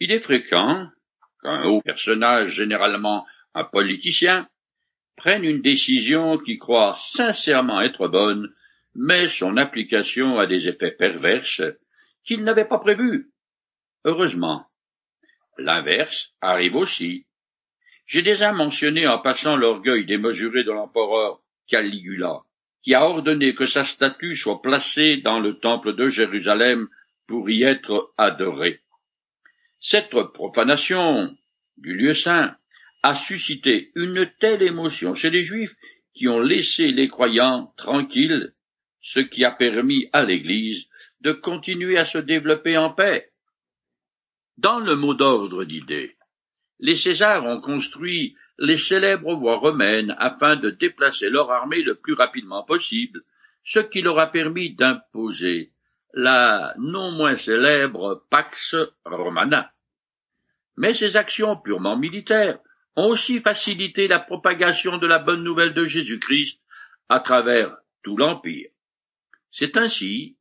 Il est fréquent qu'un haut personnage, généralement un politicien, prenne une décision qui croit sincèrement être bonne, mais son application a des effets perverses qu'il n'avait pas prévus. Heureusement, l'inverse arrive aussi. J'ai déjà mentionné en passant l'orgueil démesuré de l'empereur Caligula, qui a ordonné que sa statue soit placée dans le temple de Jérusalem pour y être adorée. Cette profanation du lieu saint a suscité une telle émotion chez les Juifs qui ont laissé les croyants tranquilles, ce qui a permis à l'Église de continuer à se développer en paix. Dans le mot d'ordre d'idées, les Césars ont construit les célèbres voies romaines afin de déplacer leur armée le plus rapidement possible, ce qui leur a permis d'imposer la non moins célèbre Pax Romana. Mais ces actions purement militaires ont aussi facilité la propagation de la bonne nouvelle de Jésus-Christ à travers tout l'Empire. C'est ainsi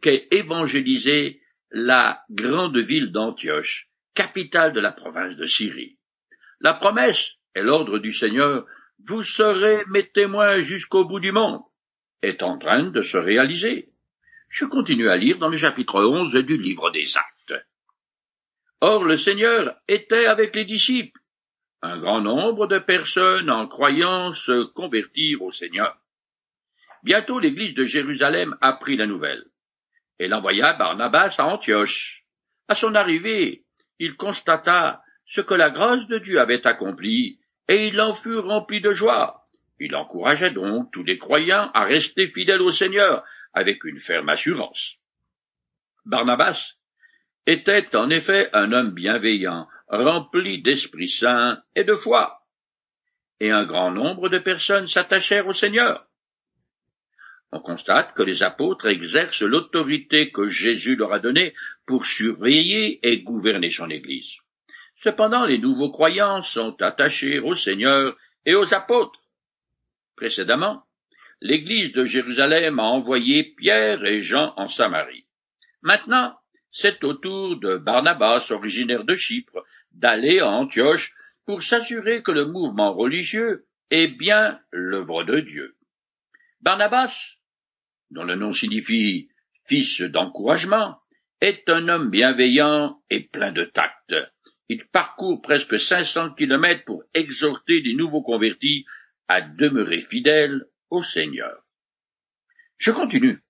qu'est évangélisée la grande ville d'Antioche, capitale de la province de Syrie. La promesse et l'ordre du Seigneur, vous serez mes témoins jusqu'au bout du monde, est en train de se réaliser. Je continue à lire dans le chapitre 11 du livre des Actes. Or le Seigneur était avec les disciples. Un grand nombre de personnes en croyant se convertirent au Seigneur. Bientôt l'église de Jérusalem apprit la nouvelle. Elle envoya Barnabas à Antioche. À son arrivée, il constata ce que la grâce de Dieu avait accompli, et il en fut rempli de joie. Il encourageait donc tous les croyants à rester fidèles au Seigneur, avec une ferme assurance. Barnabas était en effet un homme bienveillant, rempli d'Esprit Saint et de foi, et un grand nombre de personnes s'attachèrent au Seigneur. On constate que les apôtres exercent l'autorité que Jésus leur a donnée pour surveiller et gouverner son Église. Cependant, les nouveaux croyants sont attachés au Seigneur et aux apôtres. Précédemment, l'Église de Jérusalem a envoyé Pierre et Jean en Samarie. Maintenant, c'est au tour de Barnabas, originaire de Chypre, d'aller à Antioche pour s'assurer que le mouvement religieux est bien l'œuvre de Dieu. Barnabas, dont le nom signifie fils d'encouragement, est un homme bienveillant et plein de tact. Il parcourt presque cinq cents kilomètres pour exhorter les nouveaux convertis à demeurer fidèles au Seigneur. Je continue.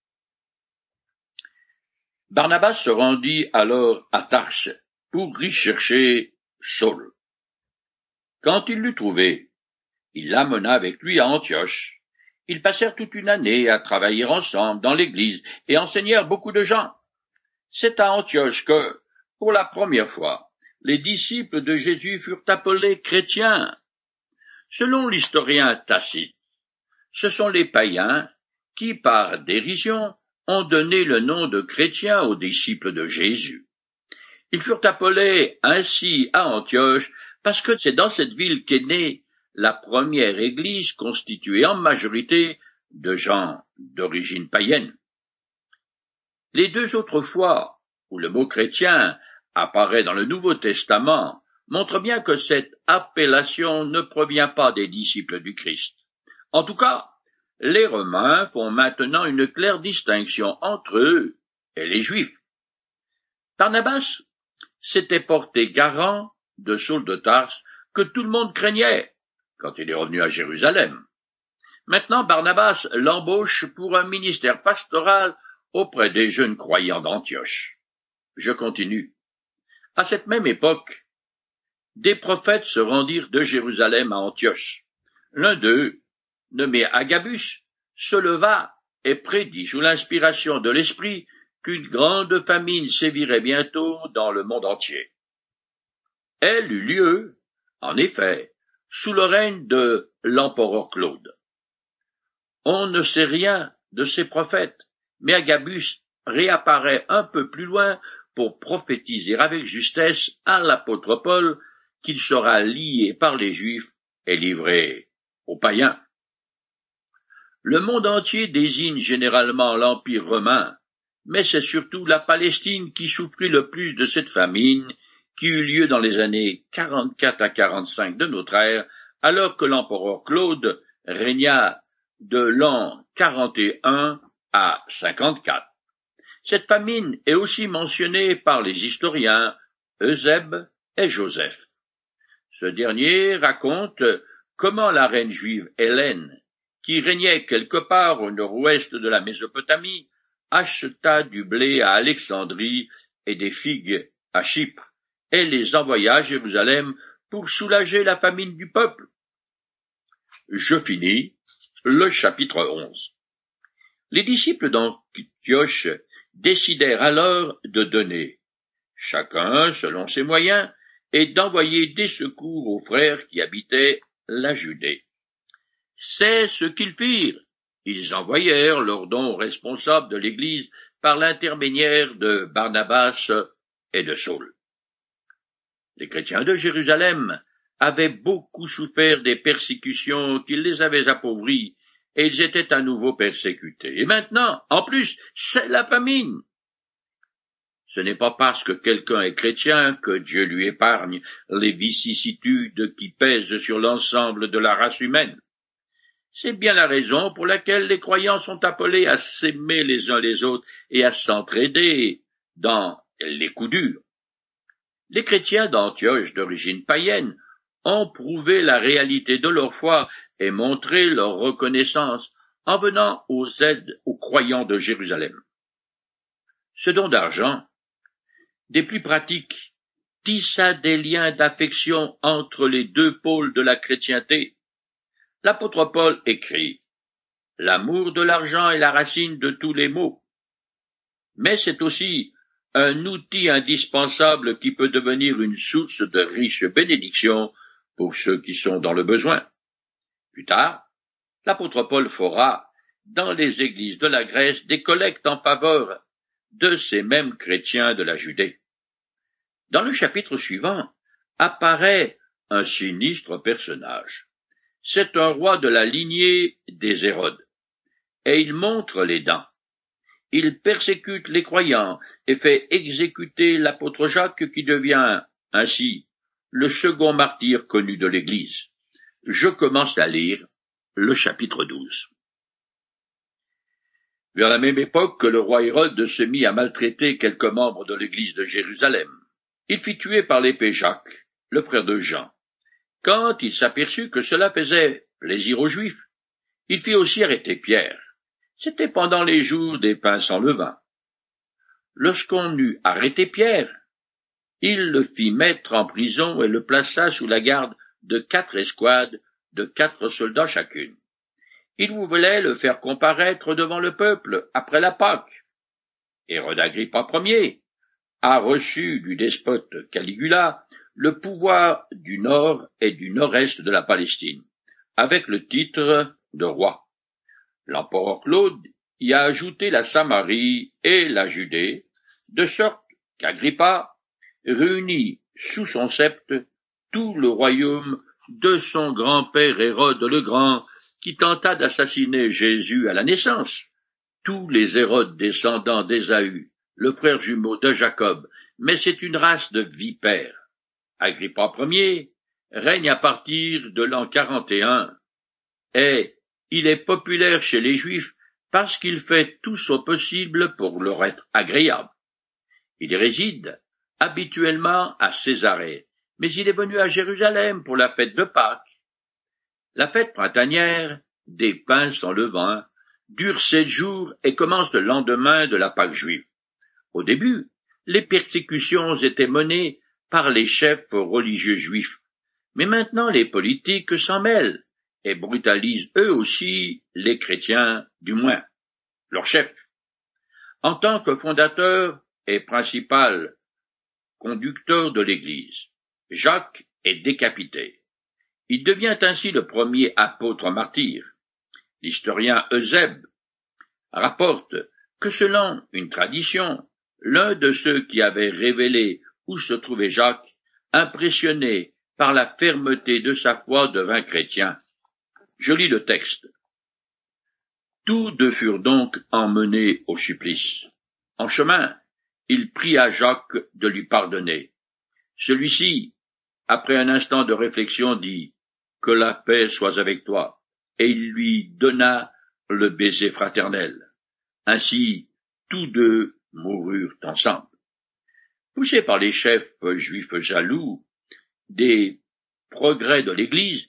Barnabas se rendit alors à Tarse pour y chercher Saul. Quand il l'eut trouvé, il l'amena avec lui à Antioche. Ils passèrent toute une année à travailler ensemble dans l'église et enseignèrent beaucoup de gens. C'est à Antioche que, pour la première fois, les disciples de Jésus furent appelés chrétiens. Selon l'historien Tacite, ce sont les païens qui, par dérision, ont donné le nom de chrétiens aux disciples de Jésus. Ils furent appelés ainsi à Antioche parce que c'est dans cette ville qu'est née la première église constituée en majorité de gens d'origine païenne. Les deux autres fois où le mot chrétien apparaît dans le Nouveau Testament montrent bien que cette appellation ne provient pas des disciples du Christ. En tout cas, les Romains font maintenant une claire distinction entre eux et les Juifs. Barnabas s'était porté garant de Saul de Tarse que tout le monde craignait quand il est revenu à Jérusalem. Maintenant Barnabas l'embauche pour un ministère pastoral auprès des jeunes croyants d'Antioche. Je continue. À cette même époque, des prophètes se rendirent de Jérusalem à Antioche. L'un d'eux, nommé Agabus, se leva et prédit sous l'inspiration de l'Esprit qu'une grande famine sévirait bientôt dans le monde entier. Elle eut lieu, en effet, sous le règne de l'empereur Claude. On ne sait rien de ces prophètes, mais Agabus réapparaît un peu plus loin pour prophétiser avec justesse à l'apôtre Paul qu'il sera lié par les Juifs et livré aux païens. Le monde entier désigne généralement l'Empire romain, mais c'est surtout la Palestine qui souffrit le plus de cette famine qui eut lieu dans les années 44 à 45 de notre ère, alors que l'empereur Claude régna de l'an 41 à 54. Cette famine est aussi mentionnée par les historiens Eusèbe et Joseph. Ce dernier raconte comment la reine juive Hélène, qui régnait quelque part au nord-ouest de la Mésopotamie, acheta du blé à Alexandrie et des figues à Chypre, et les envoya à Jérusalem pour soulager la famine du peuple. Je finis le chapitre 11. Les disciples d'Antioche décidèrent alors de donner, chacun selon ses moyens, et d'envoyer des secours aux frères qui habitaient la Judée. C'est ce qu'ils firent. Ils envoyèrent leurs dons responsables de l'Église par l'intermédiaire de Barnabas et de Saul. Les chrétiens de Jérusalem avaient beaucoup souffert des persécutions qui les avaient appauvris, et ils étaient à nouveau persécutés. Et maintenant, en plus, c'est la famine. Ce n'est pas parce que quelqu'un est chrétien que Dieu lui épargne les vicissitudes qui pèsent sur l'ensemble de la race humaine. C'est bien la raison pour laquelle les croyants sont appelés à s'aimer les uns les autres et à s'entraider dans les coups durs. Les chrétiens d'Antioche d'origine païenne ont prouvé la réalité de leur foi et montré leur reconnaissance en venant aux aides aux croyants de Jérusalem. Ce don d'argent des plus pratiques, tissa des liens d'affection entre les deux pôles de la chrétienté. L'apôtre Paul écrit L'amour de l'argent est la racine de tous les maux. Mais c'est aussi un outil indispensable qui peut devenir une source de riches bénédictions pour ceux qui sont dans le besoin. Plus tard, l'apôtre Paul fera, dans les églises de la Grèce, des collectes en faveur de ces mêmes chrétiens de la Judée. Dans le chapitre suivant apparaît un sinistre personnage. C'est un roi de la lignée des Hérodes, et il montre les dents. Il persécute les croyants et fait exécuter l'apôtre Jacques qui devient ainsi le second martyr connu de l'Église. Je commence à lire le chapitre 12. Vers la même époque que le roi Hérode se mit à maltraiter quelques membres de l'Église de Jérusalem. Il fit tuer par l'épée Jacques, le frère de Jean. Quand il s'aperçut que cela faisait plaisir aux Juifs, il fit aussi arrêter Pierre. C'était pendant les jours des pains sans levain. Lorsqu'on eut arrêté Pierre, il le fit mettre en prison et le plaça sous la garde de quatre escouades de quatre soldats chacune. Il voulait le faire comparaître devant le peuple après la Pâque. Hérode Agrippa Ier a reçu du despote Caligula le pouvoir du nord et du nord-est de la Palestine, avec le titre de roi. L'empereur Claude y a ajouté la Samarie et la Judée, de sorte qu'Agrippa réunit sous son sceptre tout le royaume de son grand-père Hérode le Grand, qui tenta d'assassiner Jésus à la naissance, tous les Hérodes descendants d'Ésaü, le frère jumeau de Jacob, mais c'est une race de vipères. Agrippa Ier règne à partir de l'an 41, et il est populaire chez les Juifs parce qu'il fait tout son possible pour leur être agréable. Il réside habituellement à Césarée, mais il est venu à Jérusalem pour la fête de Pâques. La fête printanière des pains sans levain dure sept jours et commence le lendemain de la Pâque juive. Au début, les persécutions étaient menées par les chefs religieux juifs, mais maintenant les politiques s'en mêlent et brutalisent eux aussi les chrétiens, du moins leurs chefs. En tant que fondateur et principal conducteur de l'Église, Jacques est décapité. Il devient ainsi le premier apôtre martyr. L'historien Eusèbe rapporte que selon une tradition, l'un de ceux qui avaient révélé se trouvait Jacques, impressionné par la fermeté de sa foi, devint chrétien. Je lis le texte. Tous deux furent donc emmenés au supplice. En chemin, il pria Jacques de lui pardonner. Celui-ci, après un instant de réflexion, dit Que la paix soit avec toi, et il lui donna le baiser fraternel. Ainsi, tous deux moururent ensemble. Poussé par les chefs juifs jaloux des progrès de l'Église,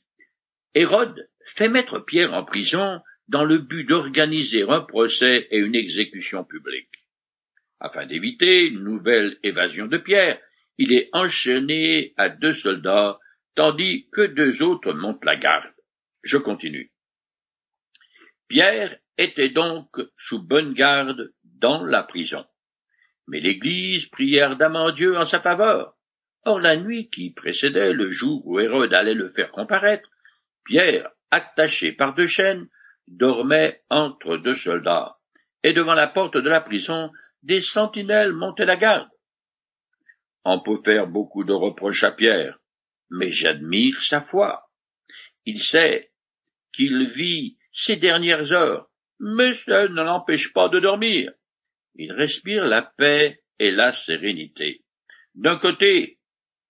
Hérode fait mettre Pierre en prison dans le but d'organiser un procès et une exécution publique. Afin d'éviter une nouvelle évasion de Pierre, il est enchaîné à deux soldats, tandis que deux autres montent la garde. Je continue. Pierre était donc sous bonne garde dans la prison. Mais l'Église priait ardemment Dieu en sa faveur. Or la nuit qui précédait le jour où Hérode allait le faire comparaître, Pierre, attaché par deux chaînes, dormait entre deux soldats, et devant la porte de la prison, des sentinelles montaient la garde. On peut faire beaucoup de reproches à Pierre, mais j'admire sa foi. Il sait qu'il vit ses dernières heures, mais ça ne l'empêche pas de dormir. Il respire la paix et la sérénité. D'un côté,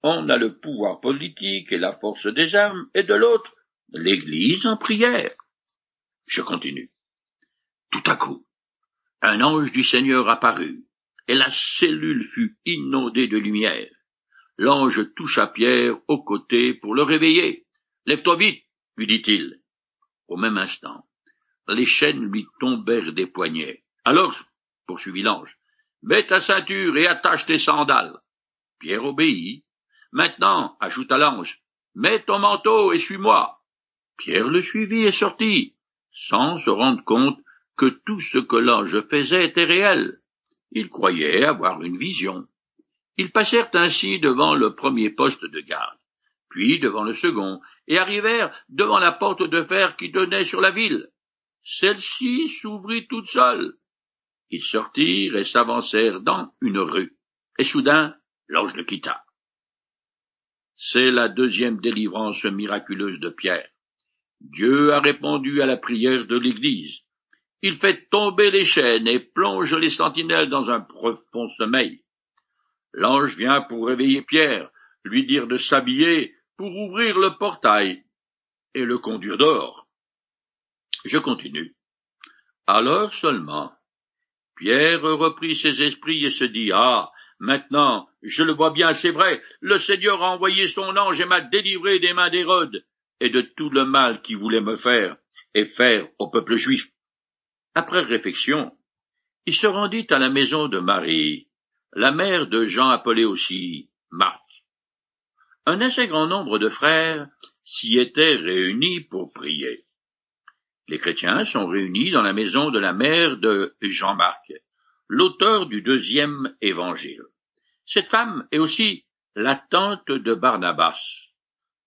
on a le pouvoir politique et la force des armes, et de l'autre, l'Église en prière. Je continue. Tout à coup, un ange du Seigneur apparut, et la cellule fut inondée de lumière. L'ange toucha Pierre au côté pour le réveiller. Lève-toi vite, lui dit-il. Au même instant, les chaînes lui tombèrent des poignets. Alors, poursuivit l'ange, mets ta ceinture et attache tes sandales. Pierre obéit. Maintenant, ajouta l'ange, mets ton manteau et suis-moi. Pierre le suivit et sortit, sans se rendre compte que tout ce que l'ange faisait était réel. Il croyait avoir une vision. Ils passèrent ainsi devant le premier poste de garde, puis devant le second, et arrivèrent devant la porte de fer qui donnait sur la ville. Celle-ci s'ouvrit toute seule. Ils sortirent et s'avancèrent dans une rue. Et soudain, l'ange le quitta. C'est la deuxième délivrance miraculeuse de Pierre. Dieu a répondu à la prière de l'Église. Il fait tomber les chaînes et plonge les sentinelles dans un profond sommeil. L'ange vient pour réveiller Pierre, lui dire de s'habiller pour ouvrir le portail et le conduire dehors. Je continue. Alors seulement, Pierre reprit ses esprits et se dit, Ah, maintenant, je le vois bien, c'est vrai, le Seigneur a envoyé son ange et m'a délivré des mains d'Hérode et de tout le mal qu'il voulait me faire et faire au peuple juif. Après réflexion, il se rendit à la maison de Marie, la mère de Jean appelé aussi Marc. Un assez grand nombre de frères s'y étaient réunis pour prier. Les chrétiens sont réunis dans la maison de la mère de Jean-Marc, l'auteur du deuxième évangile. Cette femme est aussi la tante de Barnabas.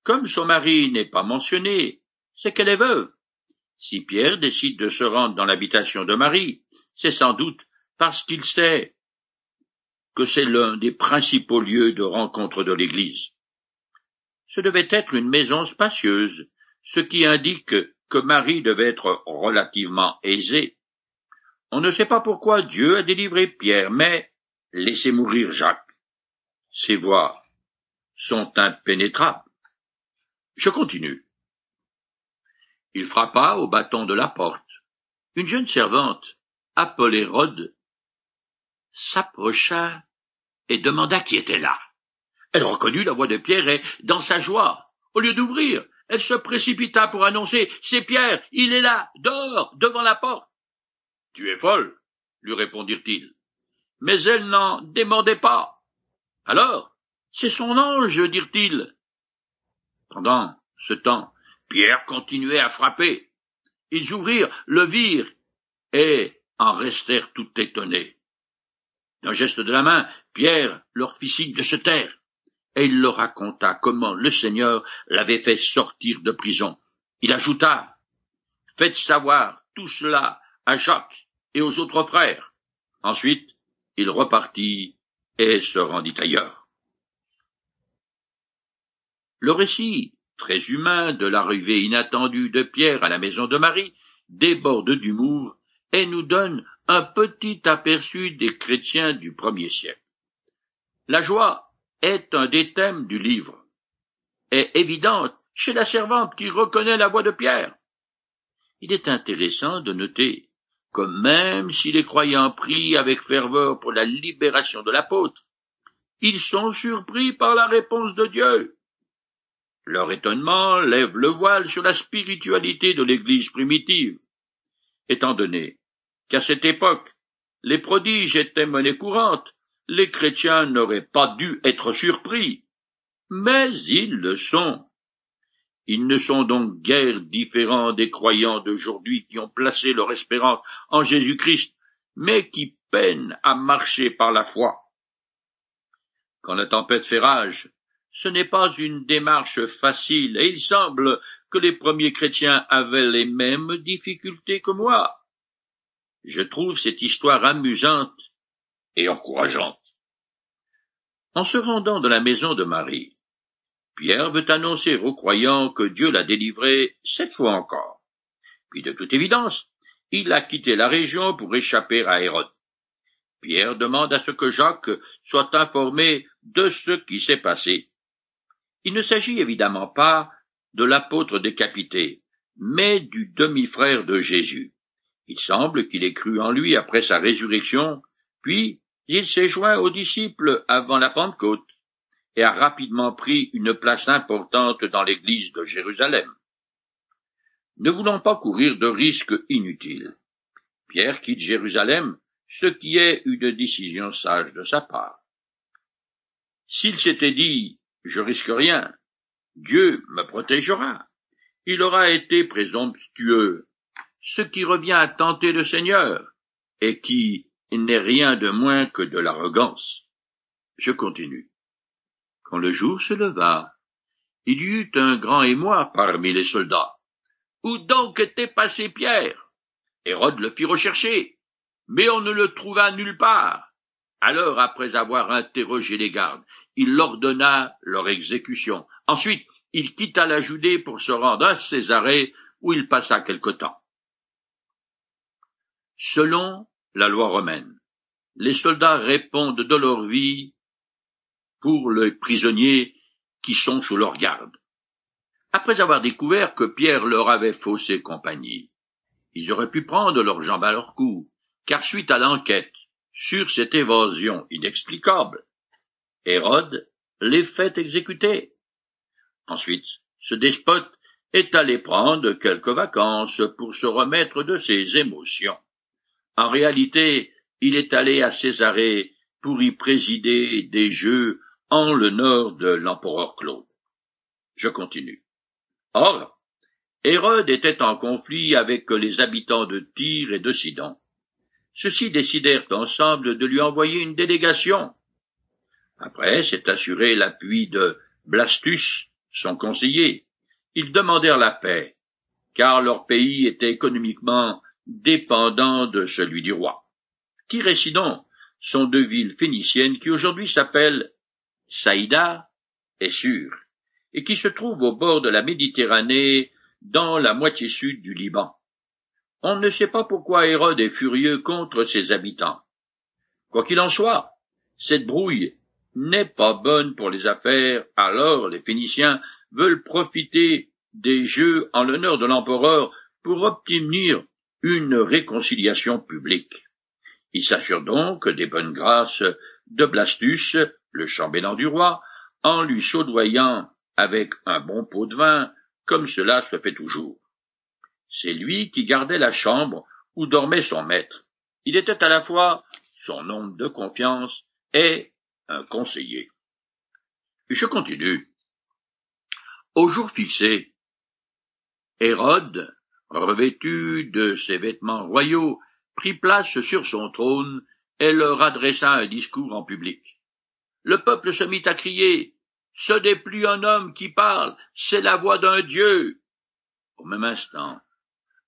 Comme son mari n'est pas mentionné, c'est qu'elle est veuve. Si Pierre décide de se rendre dans l'habitation de Marie, c'est sans doute parce qu'il sait que c'est l'un des principaux lieux de rencontre de l'Église. Ce devait être une maison spacieuse, ce qui indique que Marie devait être relativement aisée. On ne sait pas pourquoi Dieu a délivré Pierre, mais laissez mourir Jacques. Ses voix sont impénétrables. Je continue. Il frappa au bâton de la porte. Une jeune servante, appelée Rhodes, s'approcha et demanda qui était là. Elle reconnut la voix de Pierre et, dans sa joie, au lieu d'ouvrir, elle se précipita pour annoncer C'est Pierre, il est là, dehors, devant la porte. Tu es folle, lui répondirent-ils. Mais elle n'en demandait pas. Alors, c'est son ange, dirent-ils. Pendant ce temps, Pierre continuait à frapper. Ils ouvrirent, le virent, et en restèrent tout étonnés. D'un geste de la main, Pierre leur fit signe de se taire, et il leur raconta comment le Seigneur l'avait fait sortir de prison. Il ajouta, Faites savoir tout cela à Jacques et aux autres frères. Ensuite, il repartit et se rendit ailleurs. Le récit très humain de l'arrivée inattendue de Pierre à la maison de Marie, déborde d'humour et nous donne un petit aperçu des chrétiens du premier siècle. La joie est un des thèmes du livre, est évidente chez la servante qui reconnaît la voix de Pierre. Il est intéressant de noter que même si les croyants prient avec ferveur pour la libération de l'apôtre, ils sont surpris par la réponse de Dieu. Leur étonnement lève le voile sur la spiritualité de l'Église primitive, étant donné qu'à cette époque, les prodiges étaient monnaie courante, les chrétiens n'auraient pas dû être surpris, mais ils le sont. Ils ne sont donc guère différents des croyants d'aujourd'hui qui ont placé leur espérance en Jésus-Christ, mais qui peinent à marcher par la foi. Quand la tempête fait rage, ce n'est pas une démarche facile, et il semble que les premiers chrétiens avaient les mêmes difficultés que moi. Je trouve cette histoire amusante encourageante. En se rendant de la maison de Marie, Pierre veut annoncer aux croyants que Dieu l'a délivré cette fois encore. Puis de toute évidence, il a quitté la région pour échapper à Hérode. Pierre demande à ce que Jacques soit informé de ce qui s'est passé. Il ne s'agit évidemment pas de l'apôtre décapité, mais du demi-frère de Jésus. Il semble qu'il ait cru en lui après sa résurrection, puis il s'est joint aux disciples avant la Pentecôte et a rapidement pris une place importante dans l'église de Jérusalem. Ne voulant pas courir de risques inutiles, Pierre quitte Jérusalem, ce qui est une décision sage de sa part. S'il s'était dit je risque rien, Dieu me protégera, il aura été présomptueux, ce qui revient à tenter le Seigneur, et qui n'est rien de moins que de l'arrogance. Je continue. Quand le jour se leva, il y eut un grand émoi parmi les soldats. Où donc était passé Pierre? Hérode le fit rechercher, mais on ne le trouva nulle part. Alors, après avoir interrogé les gardes, il ordonna leur exécution. Ensuite, il quitta la Judée pour se rendre à Césarée, où il passa quelque temps. Selon la loi romaine, les soldats répondent de leur vie pour les prisonniers qui sont sous leur garde. Après avoir découvert que Pierre leur avait faussé compagnie, ils auraient pu prendre leurs jambes à leur cou, car suite à l'enquête sur cette évasion inexplicable, Hérode les fait exécuter. Ensuite, ce despote est allé prendre quelques vacances pour se remettre de ses émotions. En réalité, il est allé à Césarée pour y présider des jeux en l'honneur de l'empereur Claude. Je continue. Or, Hérode était en conflit avec les habitants de Tyr et de Sidon. Ceux-ci décidèrent ensemble de lui envoyer une délégation. Après s'est assuré l'appui de Blastus, son conseiller. Ils demandèrent la paix, car leur pays était économiquement dépendant de celui du roi. Tyr et sont deux villes phéniciennes qui aujourd'hui s'appellent Saïda est sûr, et qui se trouve au bord de la Méditerranée, dans la moitié sud du Liban. On ne sait pas pourquoi Hérode est furieux contre ses habitants. Quoi qu'il en soit, cette brouille n'est pas bonne pour les affaires, alors les Phéniciens veulent profiter des jeux en l'honneur de l'empereur pour obtenir une réconciliation publique. Ils s'assurent donc des bonnes grâces de Blastus, le chambellan du roi, en lui chaudoyant avec un bon pot de vin, comme cela se fait toujours. C'est lui qui gardait la chambre où dormait son maître. Il était à la fois son homme de confiance et un conseiller. Je continue. Au jour fixé, Hérode, revêtu de ses vêtements royaux, prit place sur son trône et leur adressa un discours en public. Le peuple se mit à crier. Ce n'est plus un homme qui parle, c'est la voix d'un Dieu. Au même instant,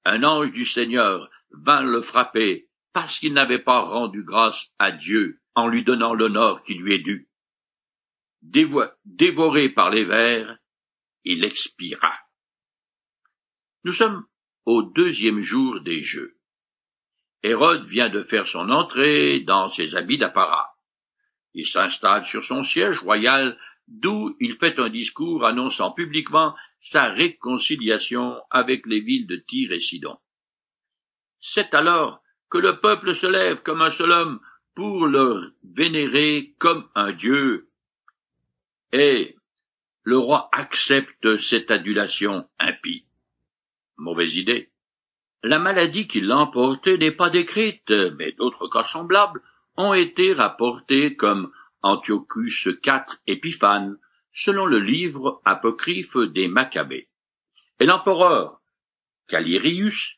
un ange du Seigneur vint le frapper parce qu'il n'avait pas rendu grâce à Dieu en lui donnant l'honneur qui lui est dû. dévoré par les vers, il expira. Nous sommes au deuxième jour des Jeux. Hérode vient de faire son entrée dans ses habits d'apparat. Il s'installe sur son siège royal, d'où il fait un discours annonçant publiquement sa réconciliation avec les villes de Tyr et Sidon. C'est alors que le peuple se lève comme un seul homme pour le vénérer comme un dieu. Et le roi accepte cette adulation impie. Mauvaise idée. La maladie qui l'a emporté n'est pas décrite, mais d'autres cas semblables ont été rapportés comme Antiochus IV Épiphane, selon le livre apocryphe des Maccabées. Et l'empereur Calirius,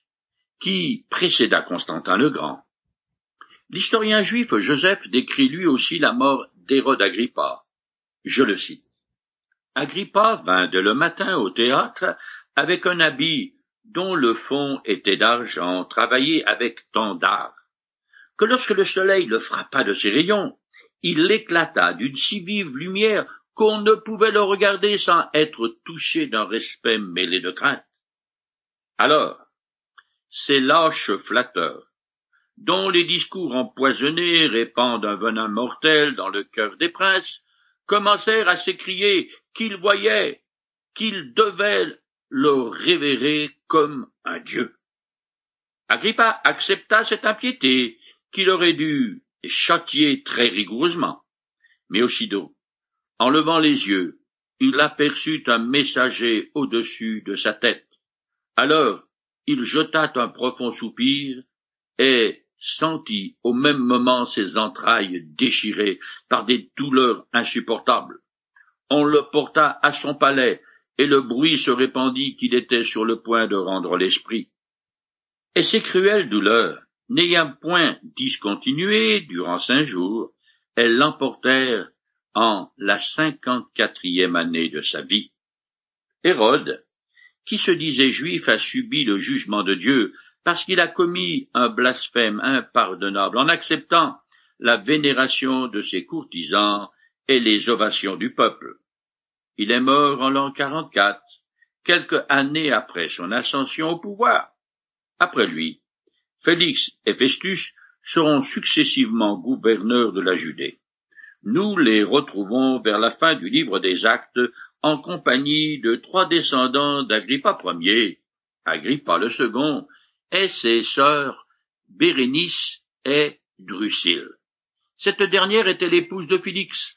qui précéda Constantin le Grand. L'historien juif Joseph décrit lui aussi la mort d'Hérode Agrippa. Je le cite. Agrippa vint dès le matin au théâtre avec un habit dont le fond était d'argent travaillé avec tant d'art, que lorsque le soleil le frappa de ses rayons, il éclata d'une si vive lumière qu'on ne pouvait le regarder sans être touché d'un respect mêlé de crainte. Alors, ces lâches flatteurs, dont les discours empoisonnés répandent un venin mortel dans le cœur des princes, commencèrent à s'écrier qu'ils voyaient, qu'ils devaient le révérer comme un dieu. Agrippa accepta cette impiété qu'il aurait dû châtier très rigoureusement. Mais aussitôt, en levant les yeux, il aperçut un messager au-dessus de sa tête. Alors il jeta un profond soupir et sentit au même moment ses entrailles déchirées par des douleurs insupportables. On le porta à son palais et le bruit se répandit qu'il était sur le point de rendre l'esprit. Et ces cruelles douleurs, n'ayant point discontinué durant cinq jours, elles l'emportèrent en la cinquante-quatrième année de sa vie. Hérode, qui se disait juif, a subi le jugement de Dieu parce qu'il a commis un blasphème impardonnable en acceptant la vénération de ses courtisans et les ovations du peuple. Il est mort en l'an 44, quelques années après son ascension au pouvoir. Après lui, Félix et Festus seront successivement gouverneurs de la Judée. Nous les retrouvons vers la fin du livre des Actes en compagnie de trois descendants d'Agrippa Ier, Agrippa le second, et ses sœurs Bérénice et Drusille. Cette dernière était l'épouse de Félix.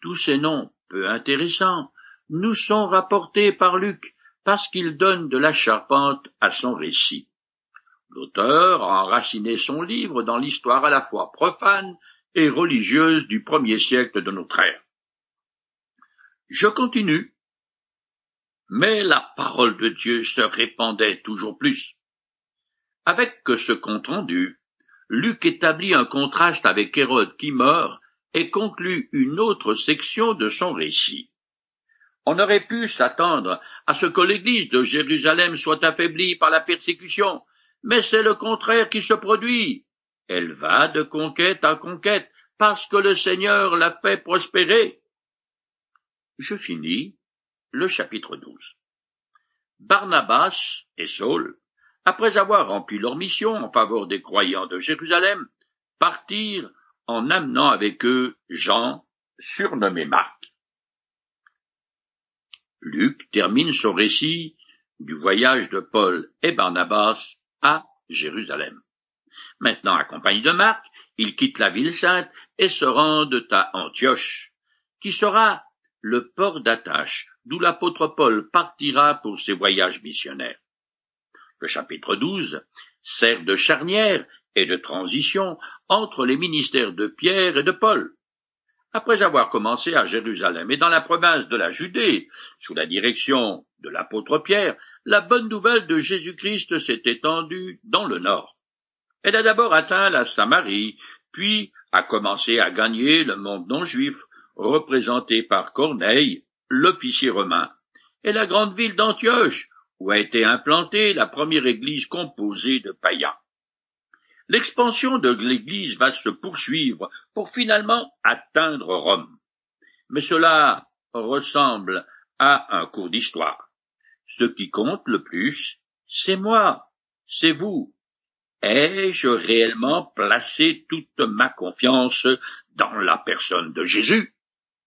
Tous ces noms peu intéressants, nous sont rapportés par Luc parce qu'il donne de la charpente à son récit. L'auteur a enraciné son livre dans l'histoire à la fois profane et religieuse du premier siècle de notre ère. Je continue. Mais la parole de Dieu se répandait toujours plus. Avec ce compte rendu, Luc établit un contraste avec Hérode qui meurt et conclut une autre section de son récit. On aurait pu s'attendre à ce que l'Église de Jérusalem soit affaiblie par la persécution, mais c'est le contraire qui se produit. Elle va de conquête en conquête, parce que le Seigneur l'a fait prospérer. Je finis le chapitre 12. Barnabas et Saul, après avoir rempli leur mission en faveur des croyants de Jérusalem, partirent en amenant avec eux Jean, surnommé Marc. Luc termine son récit du voyage de Paul et Barnabas à Jérusalem. Maintenant, accompagné de Marc, ils quittent la ville sainte et se rendent à Antioche, qui sera le port d'attache d'où l'apôtre Paul partira pour ses voyages missionnaires. Le chapitre 12 sert de charnière et de transition entre les ministères de Pierre et de Paul. Après avoir commencé à Jérusalem et dans la province de la Judée, sous la direction de l'apôtre Pierre, la bonne nouvelle de Jésus-Christ s'est étendue dans le nord. Elle a d'abord atteint la Samarie, puis a commencé à gagner le monde non juif, représenté par Corneille, l'officier romain, et la grande ville d'Antioche, où a été implantée la première église composée de païens. L'expansion de l'Église va se poursuivre pour finalement atteindre Rome. Mais cela ressemble à un cours d'histoire. Ce qui compte le plus, c'est moi, c'est vous, Ai-je réellement placé toute ma confiance dans la personne de Jésus?